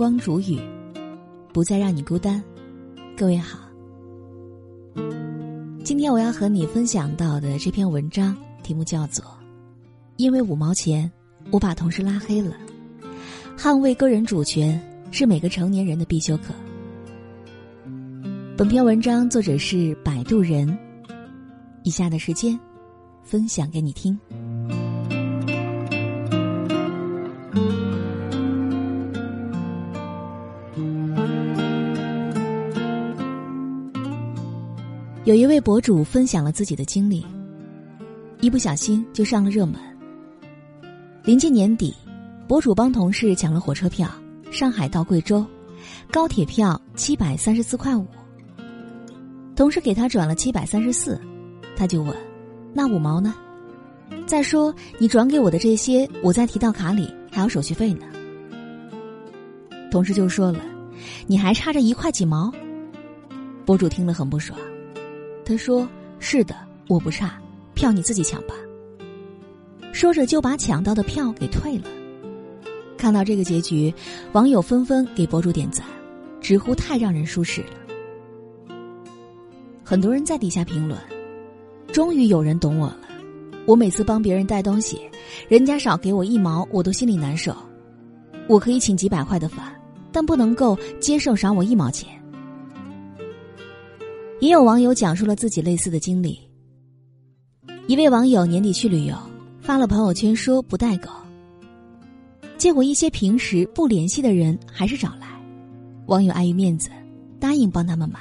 光如雨，不再让你孤单。各位好，今天我要和你分享到的这篇文章题目叫做《因为五毛钱，我把同事拉黑了》。捍卫个人主权是每个成年人的必修课。本篇文章作者是摆渡人。以下的时间，分享给你听。有一位博主分享了自己的经历，一不小心就上了热门。临近年底，博主帮同事抢了火车票，上海到贵州，高铁票七百三十四块五。同事给他转了七百三十四，他就问：“那五毛呢？再说你转给我的这些，我再提到卡里还要手续费呢。”同事就说了：“你还差着一块几毛。”博主听了很不爽。他说：“是的，我不差，票你自己抢吧。”说着就把抢到的票给退了。看到这个结局，网友纷纷给博主点赞，直呼太让人舒适了。很多人在底下评论：“终于有人懂我了。我每次帮别人带东西，人家少给我一毛，我都心里难受。我可以请几百块的饭，但不能够接受少我一毛钱。”也有网友讲述了自己类似的经历。一位网友年底去旅游，发了朋友圈说不带狗，结果一些平时不联系的人还是找来，网友碍于面子，答应帮他们买。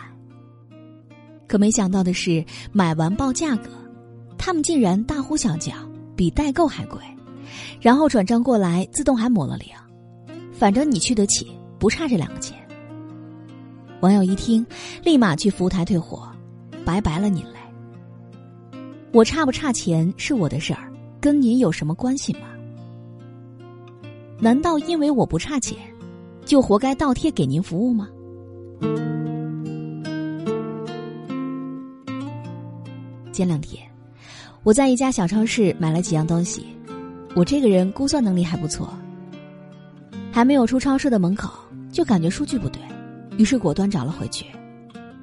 可没想到的是，买完报价格，他们竟然大呼小叫，比代购还贵，然后转账过来自动还抹了零，反正你去得起，不差这两个钱。网友一听，立马去服务台退货，拜拜了您嘞！我差不差钱是我的事儿，跟您有什么关系吗？难道因为我不差钱，就活该倒贴给您服务吗？前两天，我在一家小超市买了几样东西，我这个人估算能力还不错，还没有出超市的门口，就感觉数据不对。于是果断找了回去，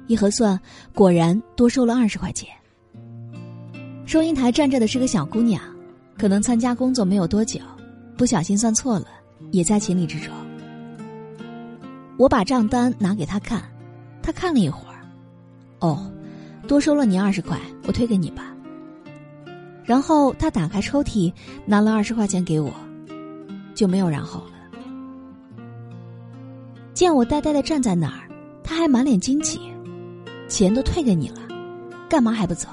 一核算，果然多收了二十块钱。收银台站着的是个小姑娘，可能参加工作没有多久，不小心算错了，也在情理之中。我把账单拿给她看，她看了一会儿，哦，多收了你二十块，我退给你吧。然后她打开抽屉，拿了二十块钱给我，就没有然后了。见我呆呆的站在那儿，他还满脸惊奇，钱都退给你了，干嘛还不走？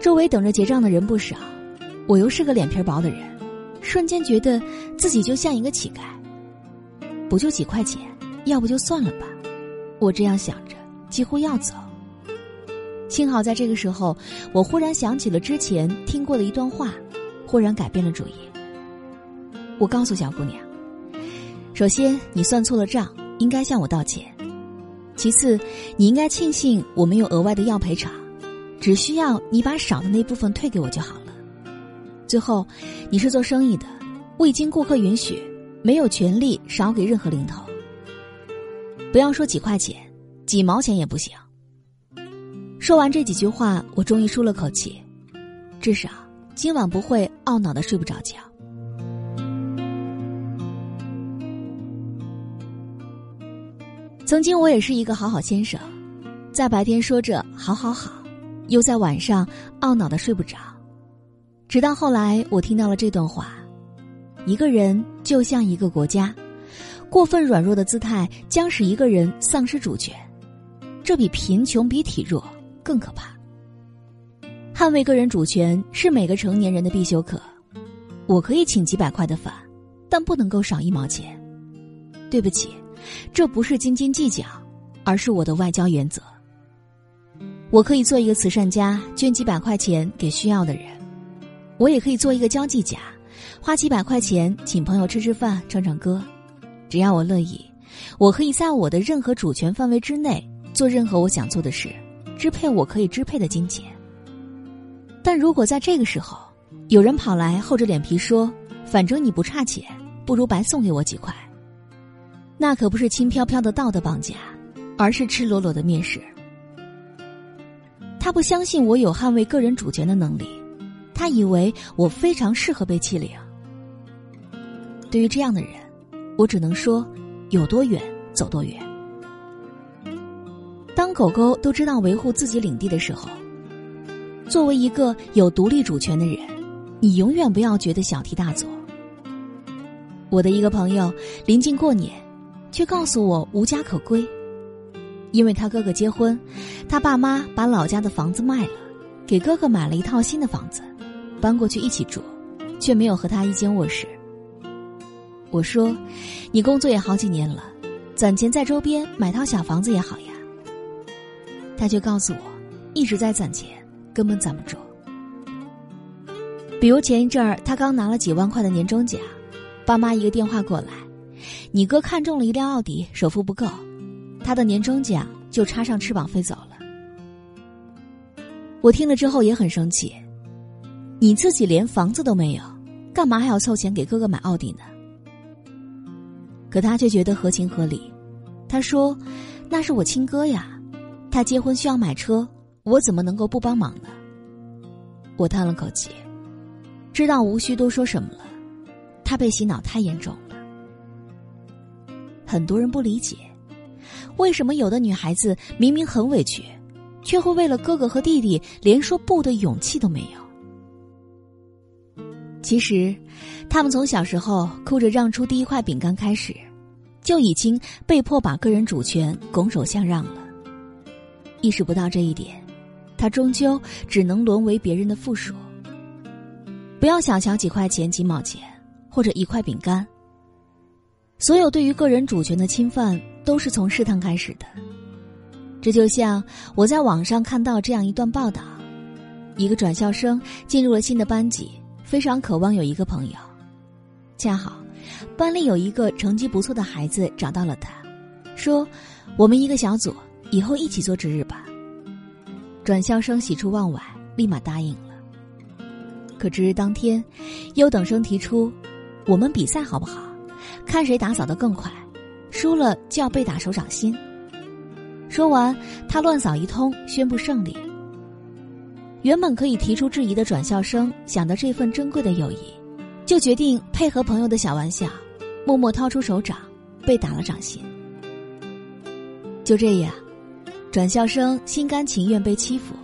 周围等着结账的人不少，我又是个脸皮薄的人，瞬间觉得自己就像一个乞丐。不就几块钱，要不就算了吧，我这样想着，几乎要走。幸好在这个时候，我忽然想起了之前听过的一段话，忽然改变了主意。我告诉小姑娘。首先，你算错了账，应该向我道歉；其次，你应该庆幸我没有额外的要赔偿，只需要你把少的那部分退给我就好了。最后，你是做生意的，未经顾客允许，没有权利少给任何零头。不要说几块钱，几毛钱也不行。说完这几句话，我终于舒了口气，至少今晚不会懊恼的睡不着觉。曾经我也是一个好好先生，在白天说着好好好，又在晚上懊恼的睡不着。直到后来，我听到了这段话：一个人就像一个国家，过分软弱的姿态将使一个人丧失主权，这比贫穷比体弱更可怕。捍卫个人主权是每个成年人的必修课。我可以请几百块的饭，但不能够少一毛钱。对不起。这不是斤斤计较，而是我的外交原则。我可以做一个慈善家，捐几百块钱给需要的人；我也可以做一个交际家，花几百块钱请朋友吃吃饭、唱唱歌。只要我乐意，我可以在我的任何主权范围之内做任何我想做的事，支配我可以支配的金钱。但如果在这个时候，有人跑来厚着脸皮说：“反正你不差钱，不如白送给我几块。”那可不是轻飘飘的道德绑架，而是赤裸裸的蔑视。他不相信我有捍卫个人主权的能力，他以为我非常适合被欺凌。对于这样的人，我只能说，有多远走多远。当狗狗都知道维护自己领地的时候，作为一个有独立主权的人，你永远不要觉得小题大做。我的一个朋友临近过年，却告诉我无家可归。因为他哥哥结婚，他爸妈把老家的房子卖了，给哥哥买了一套新的房子，搬过去一起住，却没有和他一间卧室。我说：“你工作也好几年了，攒钱在周边买套小房子也好呀。”他却告诉我，一直在攒钱，根本攒不住。比如前一阵儿，他刚拿了几万块的年终奖，爸妈一个电话过来：“你哥看中了一辆奥迪，首付不够。”他的年终奖就插上翅膀飞走了。我听了之后也很生气，你自己连房子都没有，干嘛还要凑钱给哥哥买奥迪呢？可他却觉得合情合理。他说：“那是我亲哥呀，他结婚需要买车，我怎么能够不帮忙呢？”我叹了口气，知道无需多说什么了。他被洗脑太严重了，很多人不理解。为什么有的女孩子明明很委屈，却会为了哥哥和弟弟连说不的勇气都没有？其实，他们从小时候哭着让出第一块饼干开始，就已经被迫把个人主权拱手相让了。意识不到这一点，他终究只能沦为别人的附属。不要小瞧几块钱、几毛钱，或者一块饼干。所有对于个人主权的侵犯。都是从试探开始的。这就像我在网上看到这样一段报道：一个转校生进入了新的班级，非常渴望有一个朋友。恰好，班里有一个成绩不错的孩子找到了他，说：“我们一个小组，以后一起做值日吧。”转校生喜出望外，立马答应了。可值日当天，优等生提出：“我们比赛好不好？看谁打扫的更快。”输了就要被打手掌心。说完，他乱扫一通，宣布胜利。原本可以提出质疑的转校生，想到这份珍贵的友谊，就决定配合朋友的小玩笑，默默掏出手掌，被打了掌心。就这样，转校生心甘情愿被欺负，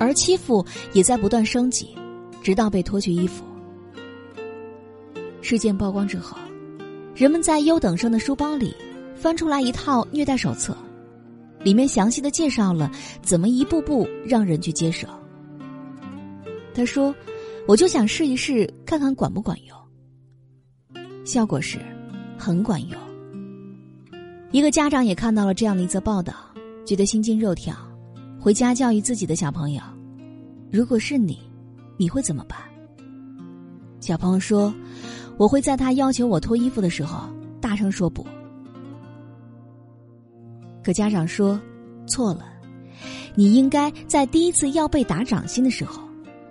而欺负也在不断升级，直到被脱去衣服。事件曝光之后。人们在优等生的书包里翻出来一套虐待手册，里面详细的介绍了怎么一步步让人去接受。他说：“我就想试一试，看看管不管用。”效果是，很管用。一个家长也看到了这样的一则报道，觉得心惊肉跳，回家教育自己的小朋友：“如果是你，你会怎么办？”小朋友说。我会在他要求我脱衣服的时候大声说不，可家长说错了，你应该在第一次要被打掌心的时候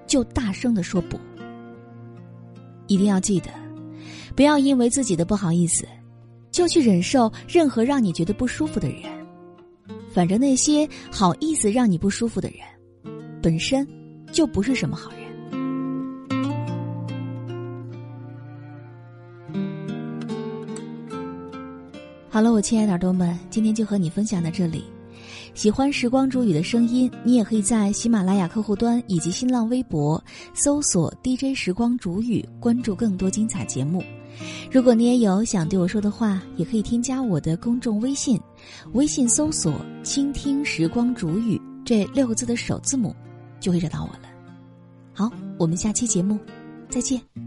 就大声的说不。一定要记得，不要因为自己的不好意思就去忍受任何让你觉得不舒服的人，反正那些好意思让你不舒服的人，本身就不是什么好人。好了，我亲爱的耳朵们，今天就和你分享到这里。喜欢时光煮雨的声音，你也可以在喜马拉雅客户端以及新浪微博搜索 “DJ 时光煮雨”，关注更多精彩节目。如果你也有想对我说的话，也可以添加我的公众微信，微信搜索“倾听时光煮雨”这六个字的首字母，就会找到我了。好，我们下期节目再见。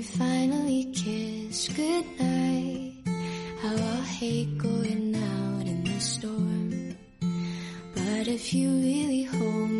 we finally kiss goodnight. How I hate going out in the storm. But if you really hold me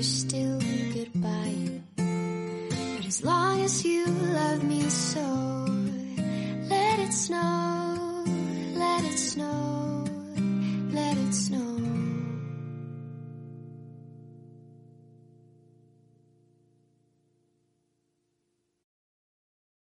we're still goodbye. But as long as you love me so,